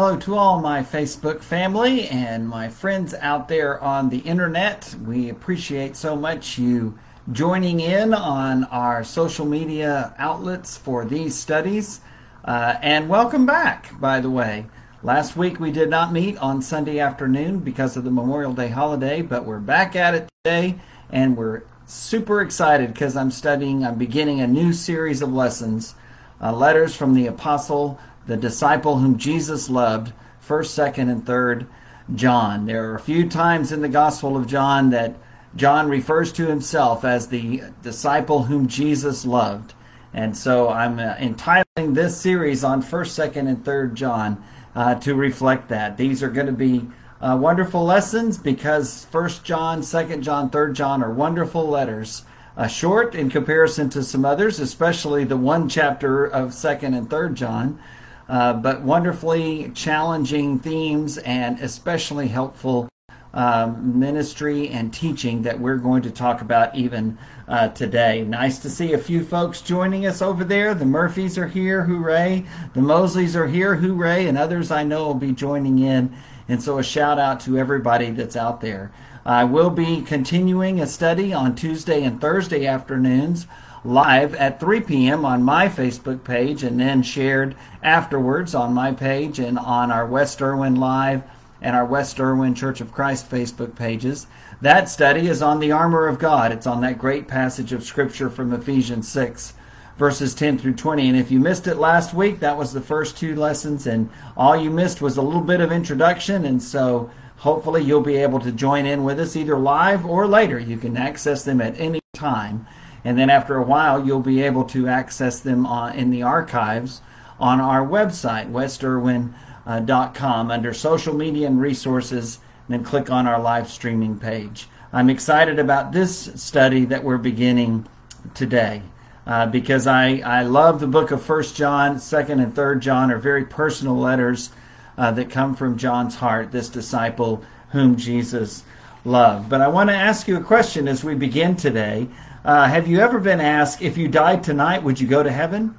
Hello to all my Facebook family and my friends out there on the internet. We appreciate so much you joining in on our social media outlets for these studies. Uh, and welcome back, by the way. Last week we did not meet on Sunday afternoon because of the Memorial Day holiday, but we're back at it today and we're super excited because I'm studying, I'm beginning a new series of lessons, uh, letters from the apostle, the disciple whom Jesus loved, 1st, 2nd, and 3rd John. There are a few times in the Gospel of John that John refers to himself as the disciple whom Jesus loved. And so I'm uh, entitling this series on 1st, 2nd, and 3rd John uh, to reflect that. These are going to be uh, wonderful lessons because First John, Second John, Third John are wonderful letters. Uh, short in comparison to some others, especially the one chapter of Second and Third John, uh, but wonderfully challenging themes and especially helpful um, ministry and teaching that we're going to talk about even uh, today. Nice to see a few folks joining us over there. The Murphys are here, hooray! The Mosleys are here, hooray! And others I know will be joining in and so a shout out to everybody that's out there. I will be continuing a study on Tuesday and Thursday afternoons live at 3 p.m. on my Facebook page and then shared afterwards on my page and on our West Erwin Live and our West Erwin Church of Christ Facebook pages. That study is on the armor of God. It's on that great passage of Scripture from Ephesians 6 verses 10 through 20. And if you missed it last week, that was the first two lessons, and all you missed was a little bit of introduction. And so hopefully you'll be able to join in with us either live or later. You can access them at any time. And then after a while, you'll be able to access them in the archives on our website, westerwin.com, under social media and resources, and then click on our live streaming page. I'm excited about this study that we're beginning today uh, because I, I love the book of First John, Second and Third John are very personal letters uh, that come from John's heart, this disciple whom Jesus loved. But I want to ask you a question as we begin today. Uh, have you ever been asked if you died tonight, would you go to heaven?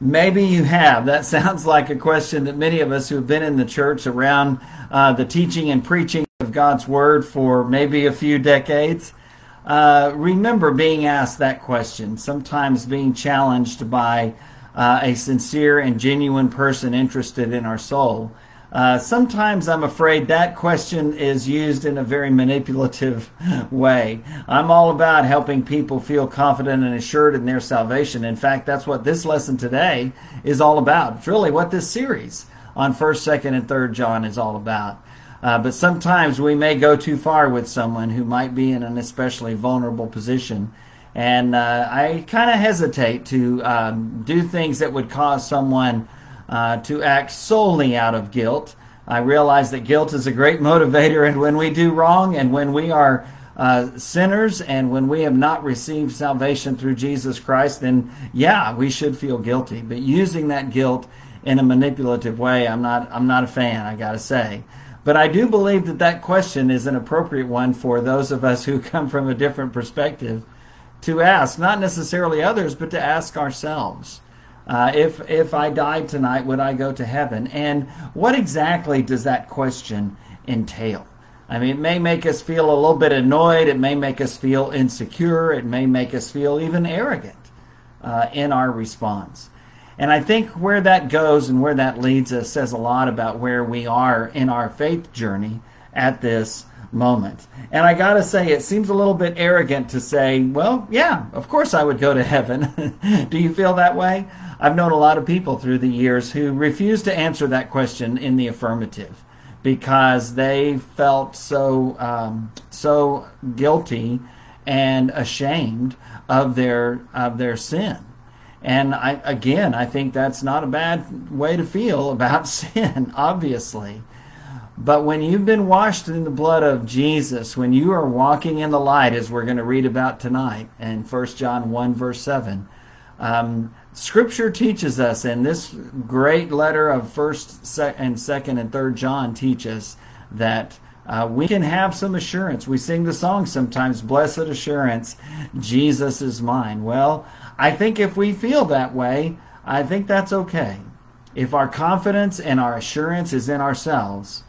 Maybe you have. That sounds like a question that many of us who have been in the church around uh, the teaching and preaching of God's Word for maybe a few decades uh, remember being asked that question, sometimes being challenged by uh, a sincere and genuine person interested in our soul. Uh, sometimes I'm afraid that question is used in a very manipulative way. I'm all about helping people feel confident and assured in their salvation. In fact, that's what this lesson today is all about. It's really what this series on 1st, 2nd, and 3rd John is all about. Uh, but sometimes we may go too far with someone who might be in an especially vulnerable position. And uh, I kind of hesitate to um, do things that would cause someone uh, to act solely out of guilt. I realize that guilt is a great motivator, and when we do wrong and when we are uh, sinners and when we have not received salvation through Jesus Christ, then yeah, we should feel guilty. But using that guilt in a manipulative way, I'm not, I'm not a fan, I gotta say. But I do believe that that question is an appropriate one for those of us who come from a different perspective to ask, not necessarily others, but to ask ourselves. Uh, if if I died tonight, would I go to heaven? And what exactly does that question entail? I mean, it may make us feel a little bit annoyed. It may make us feel insecure. It may make us feel even arrogant uh, in our response. And I think where that goes and where that leads us says a lot about where we are in our faith journey at this moment. And I got to say, it seems a little bit arrogant to say, well, yeah, of course I would go to heaven. Do you feel that way? I've known a lot of people through the years who refused to answer that question in the affirmative because they felt so um, so guilty and ashamed of their of their sin. And I, again, I think that's not a bad way to feel about sin, obviously. But when you've been washed in the blood of Jesus, when you are walking in the light, as we're going to read about tonight in 1 John 1, verse 7, um, Scripture teaches us, and this great letter of 1st and 2nd and 3rd John teach us that uh, we can have some assurance. We sing the song sometimes, Blessed Assurance, Jesus is mine. Well, I think if we feel that way, I think that's okay. If our confidence and our assurance is in ourselves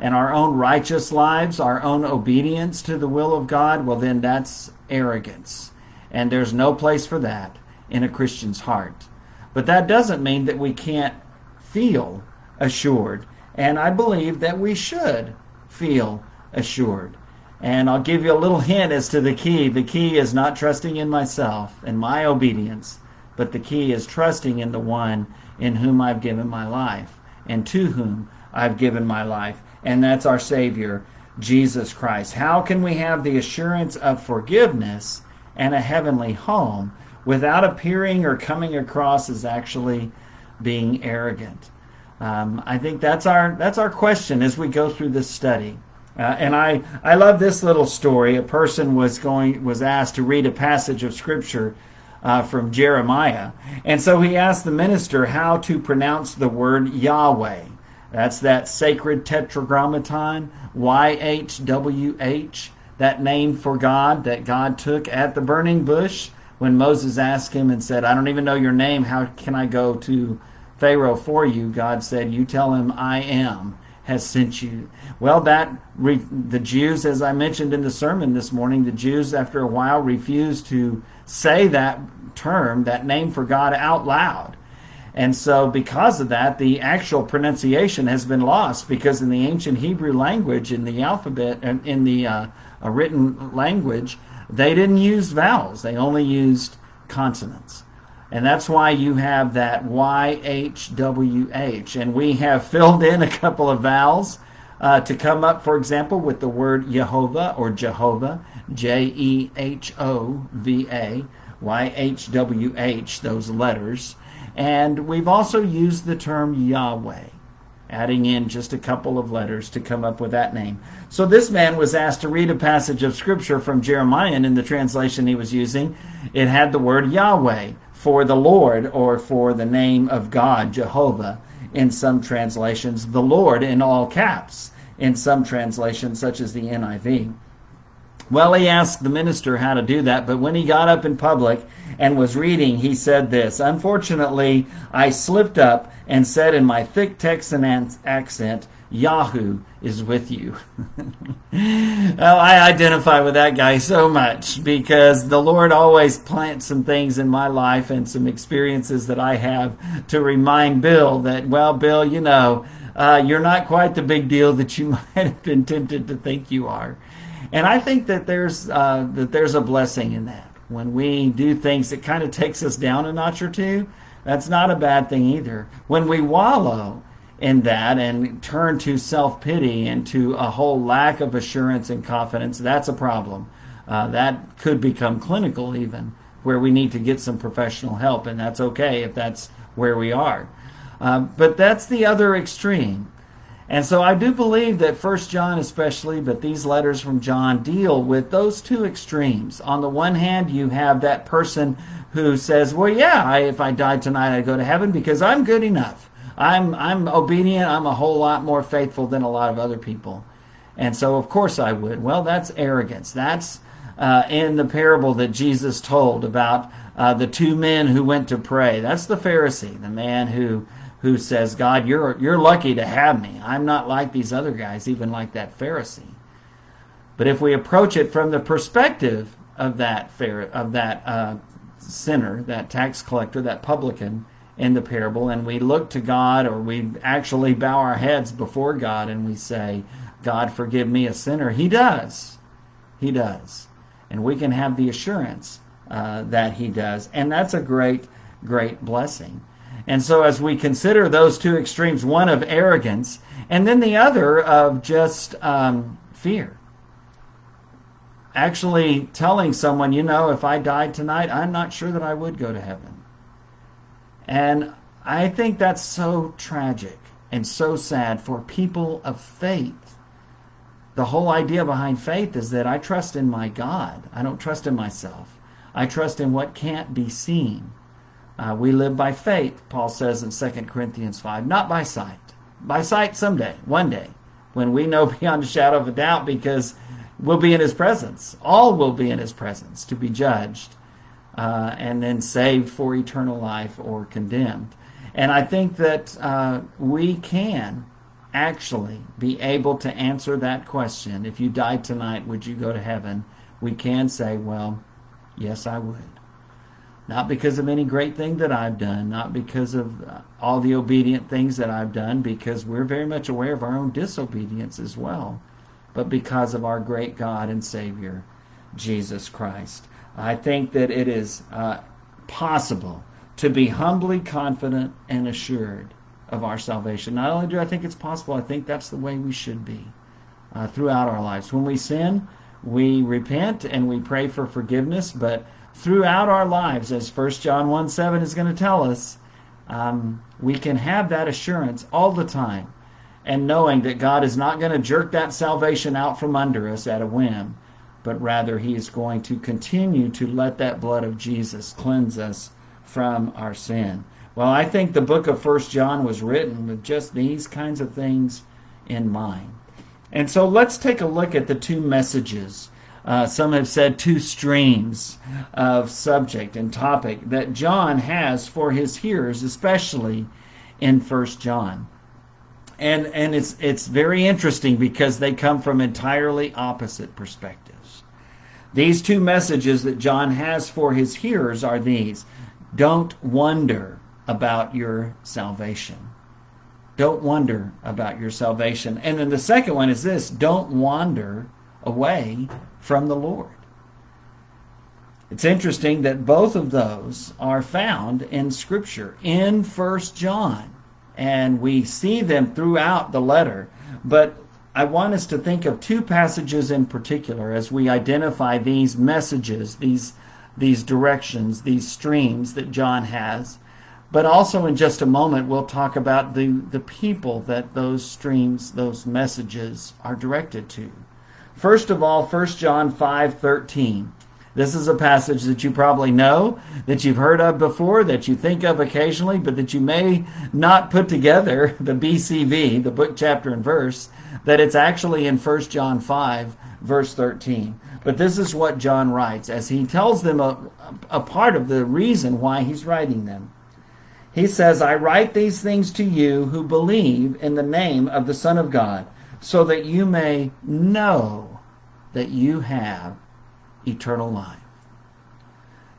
and our own righteous lives, our own obedience to the will of God, well, then that's arrogance. And there's no place for that in a Christian's heart. But that doesn't mean that we can't feel assured. And I believe that we should feel assured. And I'll give you a little hint as to the key. The key is not trusting in myself and my obedience, but the key is trusting in the one in whom I've given my life and to whom I've given my life. And that's our Savior, Jesus Christ. How can we have the assurance of forgiveness and a heavenly home without appearing or coming across as actually being arrogant? Um, I think that's our that's our question as we go through this study. Uh, and I, I love this little story. A person was going was asked to read a passage of scripture uh, from Jeremiah, and so he asked the minister how to pronounce the word Yahweh. That's that sacred tetragrammaton, Y H W H, that name for God that God took at the burning bush when Moses asked him and said, "I don't even know your name. How can I go to Pharaoh for you?" God said, "You tell him I am." has sent you. Well, that the Jews, as I mentioned in the sermon this morning, the Jews after a while refused to say that term, that name for God out loud. And so, because of that, the actual pronunciation has been lost because in the ancient Hebrew language, in the alphabet, in the uh, written language, they didn't use vowels, they only used consonants. And that's why you have that YHWH. And we have filled in a couple of vowels uh, to come up, for example, with the word Jehovah or Jehovah, J E H O V A, Y H W H, those letters. And we've also used the term Yahweh, adding in just a couple of letters to come up with that name. So this man was asked to read a passage of scripture from Jeremiah, and in the translation he was using, it had the word Yahweh for the Lord or for the name of God, Jehovah, in some translations, the Lord in all caps, in some translations, such as the NIV. Well, he asked the minister how to do that, but when he got up in public and was reading, he said this Unfortunately, I slipped up and said in my thick Texan accent, Yahoo is with you. well, I identify with that guy so much because the Lord always plants some things in my life and some experiences that I have to remind Bill that, well, Bill, you know, uh, you're not quite the big deal that you might have been tempted to think you are. And I think that there's uh, that there's a blessing in that when we do things that kind of takes us down a notch or two. That's not a bad thing either. When we wallow in that and turn to self pity and to a whole lack of assurance and confidence, that's a problem. Uh, that could become clinical, even, where we need to get some professional help, and that's okay if that's where we are. Uh, but that's the other extreme. And so I do believe that First John, especially, but these letters from John deal with those two extremes. On the one hand, you have that person who says, "Well, yeah, I, if I died tonight, I'd go to heaven because I'm good enough." I'm I'm obedient. I'm a whole lot more faithful than a lot of other people, and so of course I would. Well, that's arrogance. That's uh, in the parable that Jesus told about uh, the two men who went to pray. That's the Pharisee, the man who who says, "God, you're you're lucky to have me. I'm not like these other guys, even like that Pharisee." But if we approach it from the perspective of that of that uh, sinner, that tax collector, that publican, in the parable and we look to God or we actually bow our heads before God and we say, God, forgive me a sinner, He does. He does. And we can have the assurance uh, that He does. And that's a great, great blessing. And so, as we consider those two extremes, one of arrogance and then the other of just um, fear, actually telling someone, you know, if I died tonight, I'm not sure that I would go to heaven. And I think that's so tragic and so sad for people of faith. The whole idea behind faith is that I trust in my God. I don't trust in myself. I trust in what can't be seen. Uh, we live by faith, Paul says in 2 Corinthians 5, not by sight. By sight someday, one day, when we know beyond a shadow of a doubt because we'll be in his presence. All will be in his presence to be judged uh, and then saved for eternal life or condemned. And I think that uh, we can actually be able to answer that question. If you died tonight, would you go to heaven? We can say, well, yes, I would. Not because of any great thing that I've done, not because of uh, all the obedient things that I've done, because we're very much aware of our own disobedience as well, but because of our great God and Savior, Jesus Christ. I think that it is uh, possible to be humbly confident and assured of our salvation. Not only do I think it's possible, I think that's the way we should be uh, throughout our lives. When we sin, we repent and we pray for forgiveness, but throughout our lives, as 1 John 1 7 is going to tell us, um, we can have that assurance all the time and knowing that God is not going to jerk that salvation out from under us at a whim, but rather He is going to continue to let that blood of Jesus cleanse us from our sin. Well, I think the book of First John was written with just these kinds of things in mind. And so let's take a look at the two messages. Uh, some have said two streams of subject and topic that John has for his hearers, especially in First John. And and it's it's very interesting because they come from entirely opposite perspectives. These two messages that John has for his hearers are these: don't wonder about your salvation. Don't wonder about your salvation. And then the second one is this don't wander away from the Lord. It's interesting that both of those are found in Scripture in First John, and we see them throughout the letter. But I want us to think of two passages in particular as we identify these messages, these, these directions, these streams that John has but also, in just a moment, we'll talk about the, the people that those streams, those messages are directed to. First of all, 1 John 5 13. This is a passage that you probably know, that you've heard of before, that you think of occasionally, but that you may not put together the BCV, the book, chapter, and verse, that it's actually in 1 John 5, verse 13. But this is what John writes as he tells them a, a part of the reason why he's writing them. He says, I write these things to you who believe in the name of the Son of God, so that you may know that you have eternal life.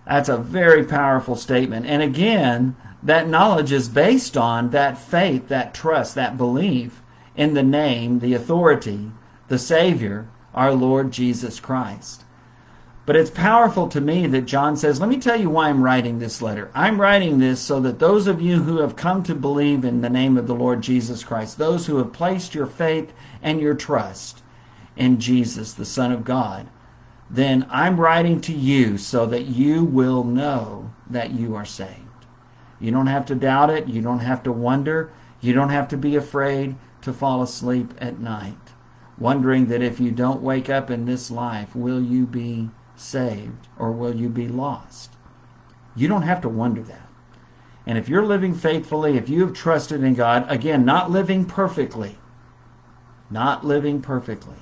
That's a very powerful statement. And again, that knowledge is based on that faith, that trust, that belief in the name, the authority, the Savior, our Lord Jesus Christ. But it's powerful to me that John says, Let me tell you why I'm writing this letter. I'm writing this so that those of you who have come to believe in the name of the Lord Jesus Christ, those who have placed your faith and your trust in Jesus, the Son of God, then I'm writing to you so that you will know that you are saved. You don't have to doubt it. You don't have to wonder. You don't have to be afraid to fall asleep at night, wondering that if you don't wake up in this life, will you be saved or will you be lost? You don't have to wonder that. And if you're living faithfully, if you have trusted in God, again, not living perfectly, not living perfectly,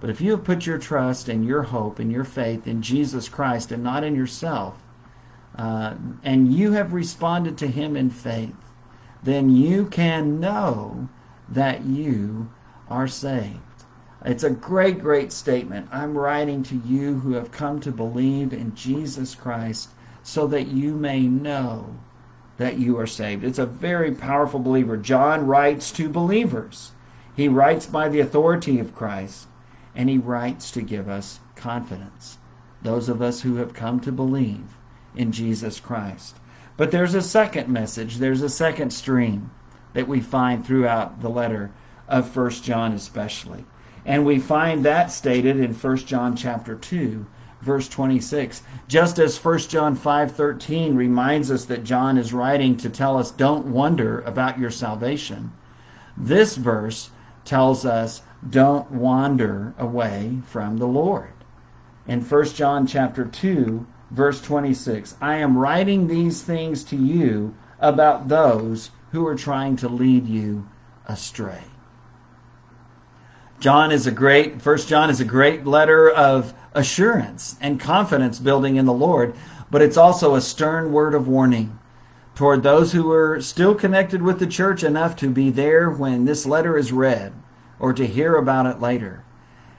but if you have put your trust and your hope and your faith in Jesus Christ and not in yourself, uh, and you have responded to Him in faith, then you can know that you are saved. It's a great, great statement. I'm writing to you who have come to believe in Jesus Christ so that you may know that you are saved. It's a very powerful believer. John writes to believers. He writes by the authority of Christ, and he writes to give us confidence. Those of us who have come to believe in Jesus Christ. But there's a second message, there's a second stream that we find throughout the letter of First John especially. And we find that stated in 1 John chapter 2, verse 26. Just as 1 John 5:13 reminds us that John is writing to tell us don't wonder about your salvation. This verse tells us don't wander away from the Lord. In 1 John chapter 2, verse 26, I am writing these things to you about those who are trying to lead you astray. John is a great, First John is a great letter of assurance and confidence building in the Lord, but it's also a stern word of warning. toward those who are still connected with the church enough to be there when this letter is read or to hear about it later.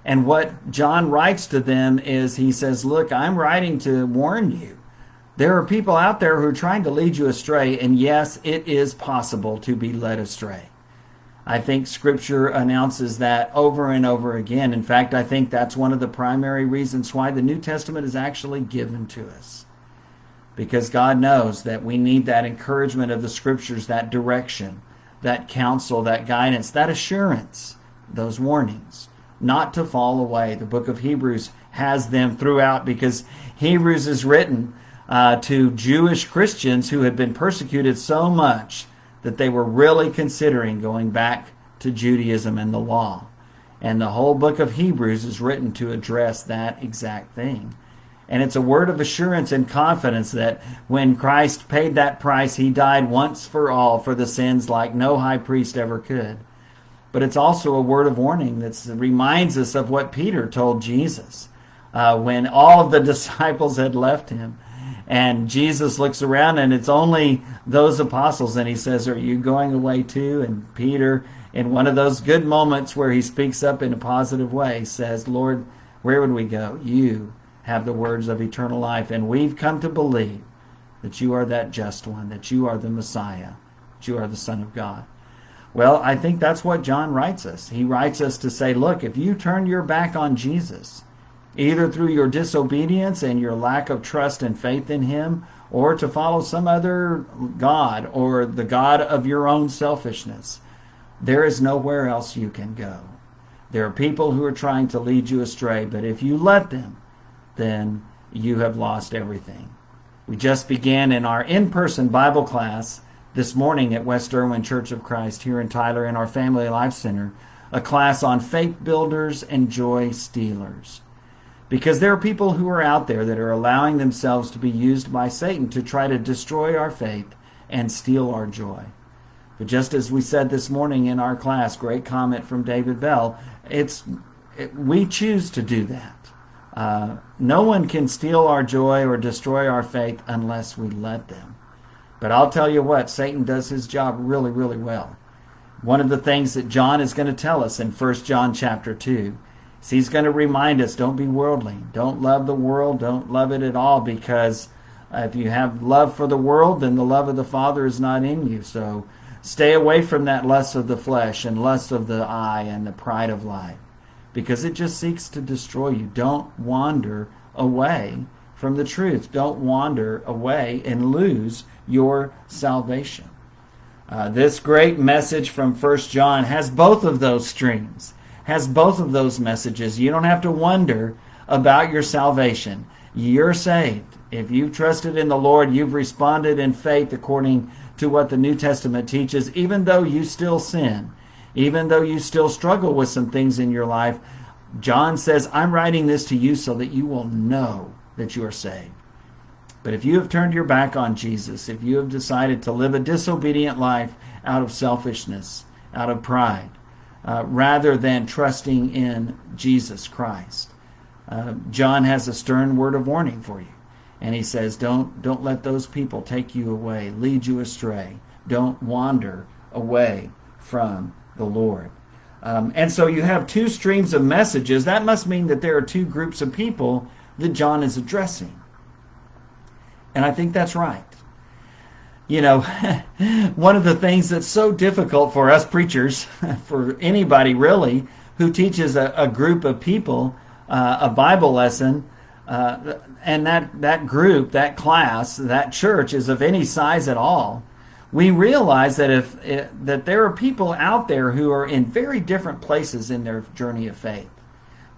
And what John writes to them is he says, Look, I'm writing to warn you. There are people out there who are trying to lead you astray, and yes, it is possible to be led astray. I think Scripture announces that over and over again. In fact, I think that's one of the primary reasons why the New Testament is actually given to us because God knows that we need that encouragement of the scriptures, that direction, that counsel, that guidance, that assurance, those warnings, not to fall away. The book of Hebrews has them throughout because Hebrews is written uh, to Jewish Christians who had been persecuted so much that they were really considering going back to Judaism and the law. And the whole book of Hebrews is written to address that exact thing. And it's a word of assurance and confidence that when Christ paid that price, he died once for all for the sins like no high priest ever could. But it's also a word of warning that reminds us of what Peter told Jesus uh, when all of the disciples had left him. And Jesus looks around and it's only those apostles. And he says, Are you going away too? And Peter, in one of those good moments where he speaks up in a positive way, says, Lord, where would we go? You have the words of eternal life. And we've come to believe that you are that just one, that you are the Messiah, that you are the Son of God. Well, I think that's what John writes us. He writes us to say, look, if you turn your back on Jesus, either through your disobedience and your lack of trust and faith in Him, or to follow some other God or the God of your own selfishness, there is nowhere else you can go. There are people who are trying to lead you astray, but if you let them, then you have lost everything. We just began in our in person Bible class this morning at West Erwin Church of Christ here in Tyler in our Family Life Center a class on faith builders and joy stealers. Because there are people who are out there that are allowing themselves to be used by Satan to try to destroy our faith and steal our joy. But just as we said this morning in our class, great comment from David Bell, it's it, we choose to do that. Uh, no one can steal our joy or destroy our faith unless we let them. But I'll tell you what, Satan does his job really, really well. One of the things that John is going to tell us in 1 John chapter 2 is he's going to remind us don't be worldly. Don't love the world. Don't love it at all because if you have love for the world, then the love of the Father is not in you. So stay away from that lust of the flesh and lust of the eye and the pride of life because it just seeks to destroy you. Don't wander away from the truth. Don't wander away and lose your salvation. Uh, this great message from First John has both of those streams, has both of those messages. You don't have to wonder about your salvation. You're saved. If you've trusted in the Lord, you've responded in faith according to what the New Testament teaches, even though you still sin even though you still struggle with some things in your life, John says, I'm writing this to you so that you will know that you are saved. But if you have turned your back on Jesus, if you have decided to live a disobedient life out of selfishness, out of pride, uh, rather than trusting in Jesus Christ, uh, John has a stern word of warning for you. And he says, don't, don't let those people take you away, lead you astray. Don't wander away from the Lord. Um, and so you have two streams of messages. That must mean that there are two groups of people that John is addressing. And I think that's right. You know, one of the things that's so difficult for us preachers, for anybody really, who teaches a, a group of people uh, a Bible lesson, uh, and that, that group, that class, that church is of any size at all, we realize that if eh, that there are people out there who are in very different places in their journey of faith.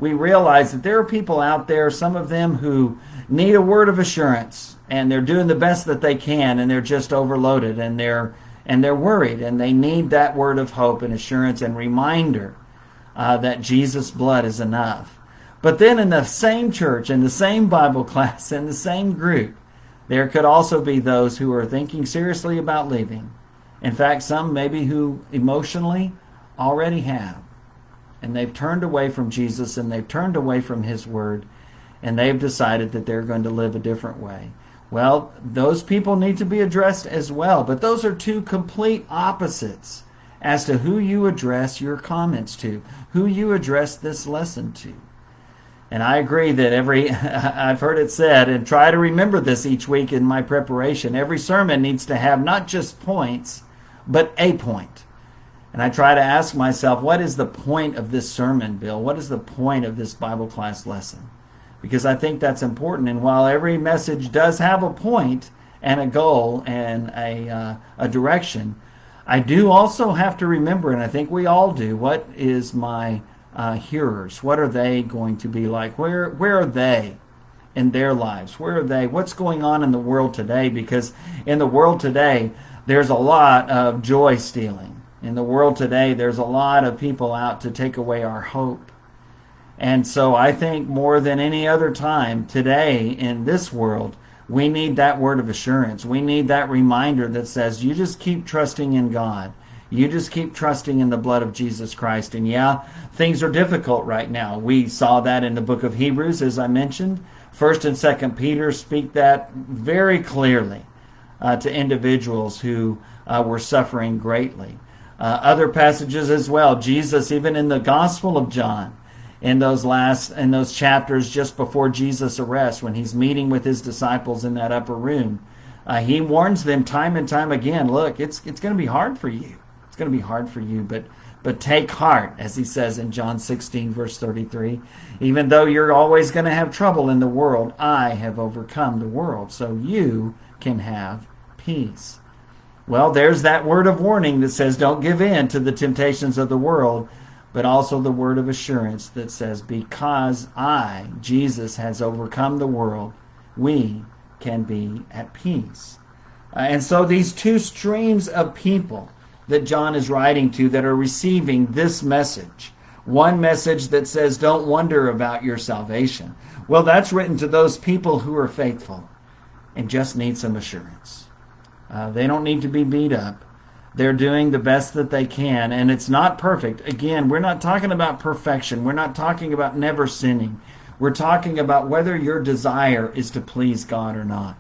We realize that there are people out there, some of them who need a word of assurance and they're doing the best that they can and they're just overloaded and they're and they're worried and they need that word of hope and assurance and reminder uh, that Jesus' blood is enough. But then in the same church, in the same Bible class, in the same group, there could also be those who are thinking seriously about leaving. In fact, some maybe who emotionally already have. And they've turned away from Jesus and they've turned away from His Word and they've decided that they're going to live a different way. Well, those people need to be addressed as well, but those are two complete opposites as to who you address your comments to, who you address this lesson to. And I agree that every, I've heard it said, and try to remember this each week in my preparation. Every sermon needs to have not just points, but a point. And I try to ask myself, what is the point of this sermon, Bill? What is the point of this Bible class lesson? Because I think that's important. And while every message does have a point and a goal and a, uh, a direction, I do also have to remember, and I think we all do, what is my uh, hearers? What are they going to be like? Where, where are they in their lives? Where are they? What's going on in the world today? Because in the world today, there's a lot of joy stealing in the world today, there's a lot of people out to take away our hope. And so I think more than any other time today in this world, we need that word of assurance. We need that reminder that says, you just keep trusting in God. You just keep trusting in the blood of Jesus Christ. And yeah, things are difficult right now. We saw that in the book of Hebrews, as I mentioned. First and Second Peter speak that very clearly uh, to individuals who uh, were suffering greatly uh, other passages as well. Jesus, even in the Gospel of John, in those last in those chapters just before Jesus' arrest, when he's meeting with his disciples in that upper room, uh, he warns them time and time again. Look, it's it's going to be hard for you. It's going to be hard for you, but but take heart, as he says in John 16, verse 33. Even though you're always going to have trouble in the world, I have overcome the world, so you can have peace. Well, there's that word of warning that says, don't give in to the temptations of the world, but also the word of assurance that says, because I, Jesus, has overcome the world, we can be at peace. Uh, and so these two streams of people that John is writing to that are receiving this message. One message that says, Don't wonder about your salvation. Well, that's written to those people who are faithful and just need some assurance. Uh, they don't need to be beat up. They're doing the best that they can, and it's not perfect. Again, we're not talking about perfection. We're not talking about never sinning. We're talking about whether your desire is to please God or not,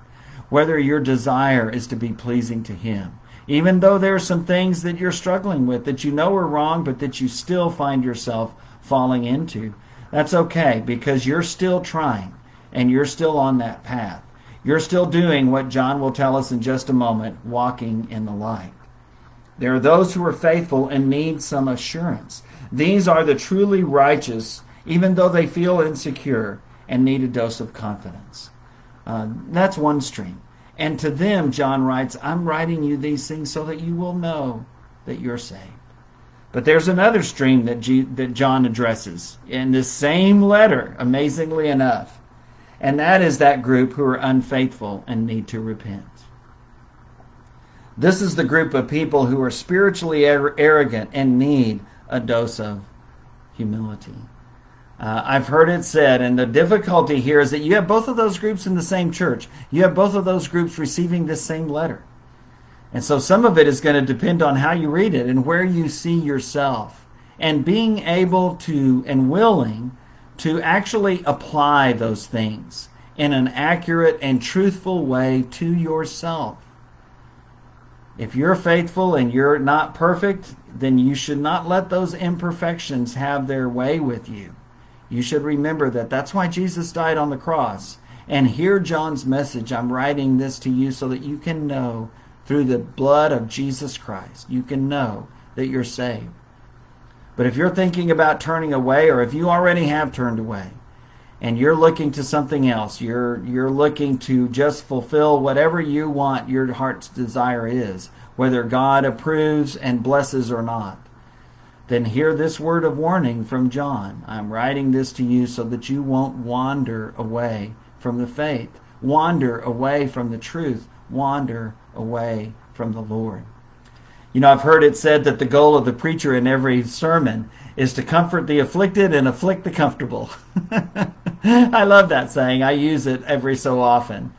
whether your desire is to be pleasing to Him. Even though there are some things that you're struggling with that you know are wrong, but that you still find yourself falling into, that's okay because you're still trying and you're still on that path. You're still doing what John will tell us in just a moment walking in the light. There are those who are faithful and need some assurance. These are the truly righteous, even though they feel insecure and need a dose of confidence. Uh, that's one stream. And to them, John writes, I'm writing you these things so that you will know that you're saved. But there's another stream that, G- that John addresses in this same letter, amazingly enough and that is that group who are unfaithful and need to repent. This is the group of people who are spiritually arrogant and need a dose of humility. Uh, I've heard it said, and the difficulty here is that you have both of those groups in the same church. You have both of those groups receiving this same letter. And so some of it is going to depend on how you read it and where you see yourself. And being able to and willing to actually apply those things in an accurate and truthful way to yourself. If you're faithful and you're not perfect, then you should not let those imperfections have their way with you. You should remember that that's why Jesus died on the cross. And hear John's message. I'm writing this to you so that you can know through the blood of Jesus Christ, you can know that you're saved. But if you're thinking about turning away, or if you already have turned away, and you're looking to something else, you're you're looking to just fulfill whatever you want your heart's desire is, whether God approves and blesses or not, then hear this word of warning from John. I'm writing this to you so that you won't wander away from the faith, wander away from the truth, wander away from the Lord. You know, I've heard it said that the goal of the preacher in every sermon is to comfort the afflicted and afflict the comfortable. I love that saying. I use it every so often.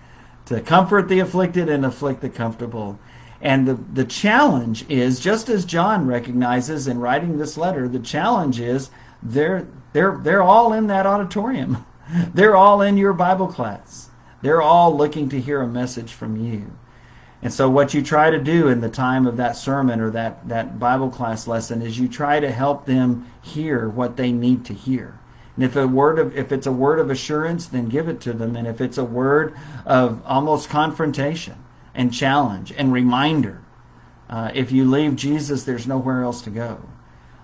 To comfort the afflicted and afflict the comfortable. And the, the challenge is, just as John recognizes in writing this letter, the challenge is they're, they're, they're all in that auditorium. They're all in your Bible class. They're all looking to hear a message from you. And so what you try to do in the time of that sermon or that, that Bible class lesson is you try to help them hear what they need to hear. And if a word of if it's a word of assurance, then give it to them. And if it's a word of almost confrontation and challenge and reminder, uh, if you leave Jesus, there's nowhere else to go.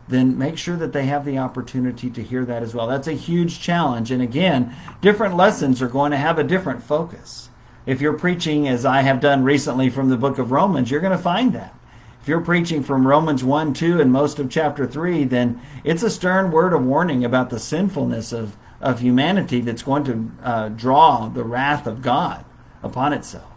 Then make sure that they have the opportunity to hear that as well. That's a huge challenge. And again, different lessons are going to have a different focus. If you're preaching, as I have done recently from the book of Romans, you're going to find that. If you're preaching from Romans 1, 2, and most of chapter 3, then it's a stern word of warning about the sinfulness of, of humanity that's going to uh, draw the wrath of God upon itself.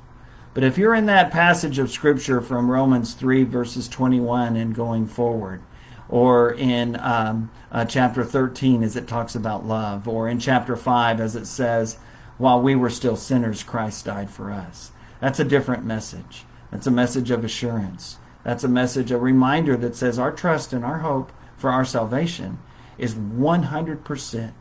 But if you're in that passage of Scripture from Romans 3, verses 21 and going forward, or in um, uh, chapter 13 as it talks about love, or in chapter 5 as it says, while we were still sinners, Christ died for us. That's a different message. That's a message of assurance. That's a message, a reminder that says our trust and our hope for our salvation is 100%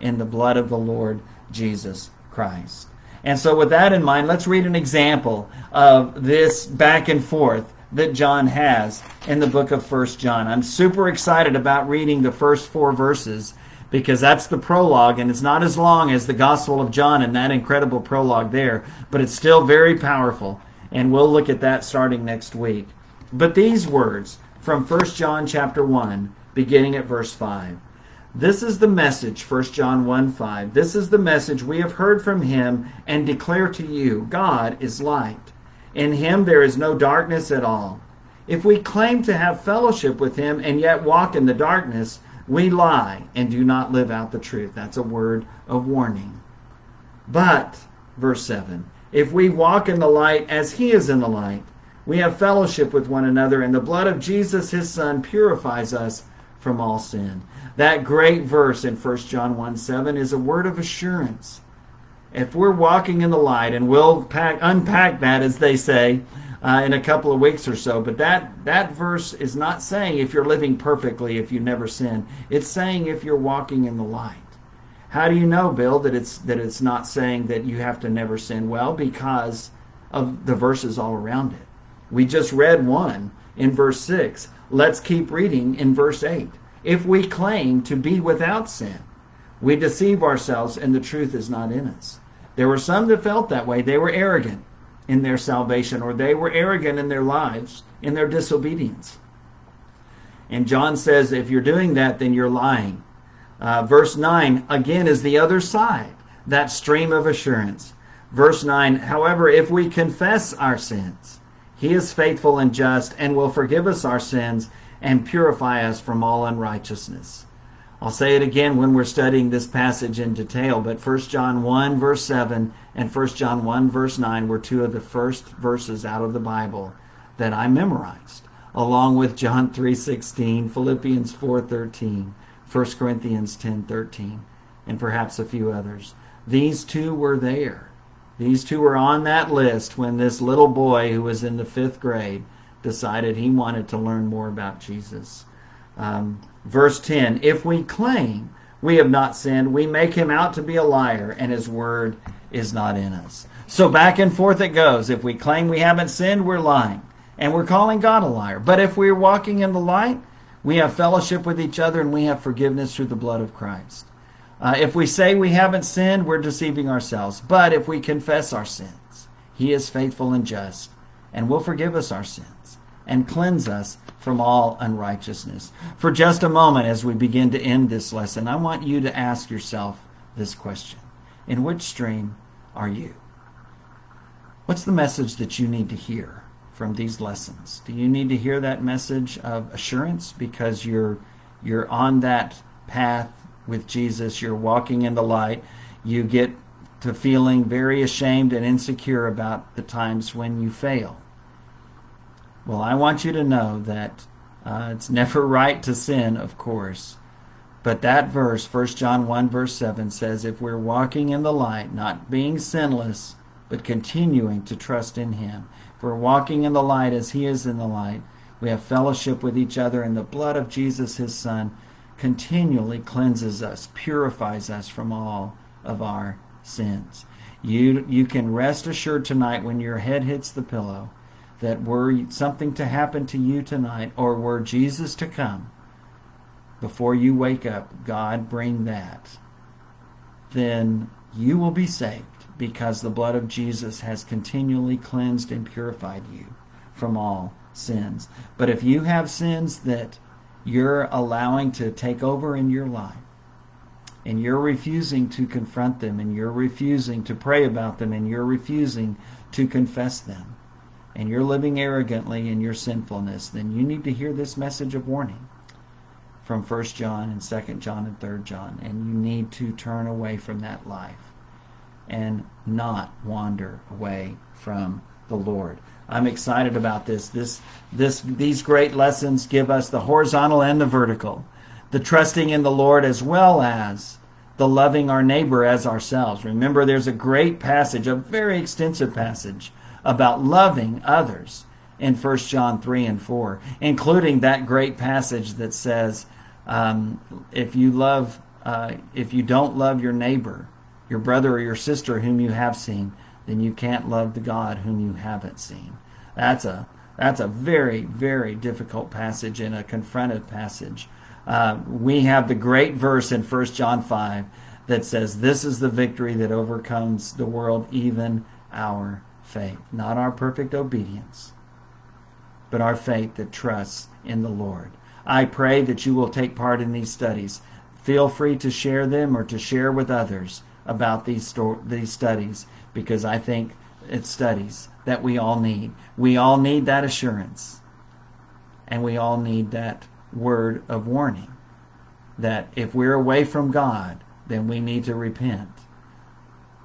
in the blood of the Lord Jesus Christ. And so, with that in mind, let's read an example of this back and forth that John has in the book of First John. I'm super excited about reading the first four verses because that's the prologue, and it's not as long as the Gospel of John and that incredible prologue there, but it's still very powerful. And we'll look at that starting next week. But these words from 1 John chapter 1, beginning at verse 5. This is the message, 1 John 1 5. This is the message we have heard from him and declare to you God is light. In him there is no darkness at all. If we claim to have fellowship with him and yet walk in the darkness, we lie and do not live out the truth. That's a word of warning. But, verse 7, if we walk in the light as he is in the light, we have fellowship with one another, and the blood of Jesus, his Son, purifies us from all sin. That great verse in 1 John 1 7 is a word of assurance. If we're walking in the light, and we'll pack, unpack that, as they say, uh, in a couple of weeks or so. But that, that verse is not saying if you're living perfectly, if you never sin. It's saying if you're walking in the light. How do you know, Bill, that it's that it's not saying that you have to never sin? Well, because of the verses all around it. We just read one in verse 6. Let's keep reading in verse 8. If we claim to be without sin, we deceive ourselves and the truth is not in us. There were some that felt that way. They were arrogant in their salvation, or they were arrogant in their lives, in their disobedience. And John says, if you're doing that, then you're lying. Uh, verse 9, again, is the other side, that stream of assurance. Verse 9, however, if we confess our sins, he is faithful and just and will forgive us our sins and purify us from all unrighteousness. I'll say it again when we're studying this passage in detail, but 1 John 1 verse 7 and 1 John 1 verse 9 were two of the first verses out of the Bible that I memorized, along with John 3:16, Philippians 4:13, 1 Corinthians 10:13, and perhaps a few others. These two were there these two were on that list when this little boy who was in the fifth grade decided he wanted to learn more about Jesus. Um, verse 10 If we claim we have not sinned, we make him out to be a liar, and his word is not in us. So back and forth it goes. If we claim we haven't sinned, we're lying, and we're calling God a liar. But if we're walking in the light, we have fellowship with each other and we have forgiveness through the blood of Christ. Uh, if we say we haven't sinned, we're deceiving ourselves. But if we confess our sins, He is faithful and just and will forgive us our sins and cleanse us from all unrighteousness. For just a moment, as we begin to end this lesson, I want you to ask yourself this question In which stream are you? What's the message that you need to hear from these lessons? Do you need to hear that message of assurance because you're you're on that path with Jesus, you're walking in the light, you get to feeling very ashamed and insecure about the times when you fail. Well, I want you to know that uh, it's never right to sin, of course. But that verse, 1 John 1, verse 7, says, If we're walking in the light, not being sinless, but continuing to trust in Him, if we're walking in the light as He is in the light, we have fellowship with each other, and the blood of Jesus, His Son, continually cleanses us, purifies us from all of our sins. You, you can rest assured tonight when your head hits the pillow that were something to happen to you tonight or were Jesus to come before you wake up, God bring that, then you will be saved because the blood of Jesus has continually cleansed and purified you from all sins. But if you have sins that you're allowing to take over in your life, and you're refusing to confront them, and you're refusing to pray about them, and you're refusing to confess them, and you're living arrogantly in your sinfulness, then you need to hear this message of warning from 1 John and 2 John and 3 John, and you need to turn away from that life and not wander away from the Lord. I'm excited about this. This this these great lessons give us the horizontal and the vertical. The trusting in the Lord as well as the loving our neighbor as ourselves. Remember there's a great passage, a very extensive passage about loving others in 1 John 3 and 4, including that great passage that says, um, if you love, uh, if you don't love your neighbor, your brother or your sister whom you have seen, then you can't love the God whom you haven't seen. That's a that's a very very difficult passage and a confronted passage. Uh, we have the great verse in 1 John 5 that says, This is the victory that overcomes the world, even our faith. Not our perfect obedience, but our faith that trusts in the Lord. I pray that you will take part in these studies. Feel free to share them or to share with others about these, sto- these studies because I think it's studies that we all need. We all need that assurance. And we all need that word of warning that if we're away from God, then we need to repent.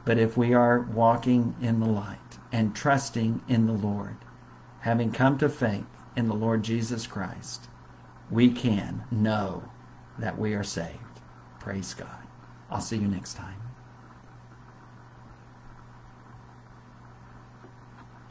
But if we are walking in the light and trusting in the Lord, having come to faith in the Lord Jesus Christ, we can know that we are saved. Praise God. I'll see you next time.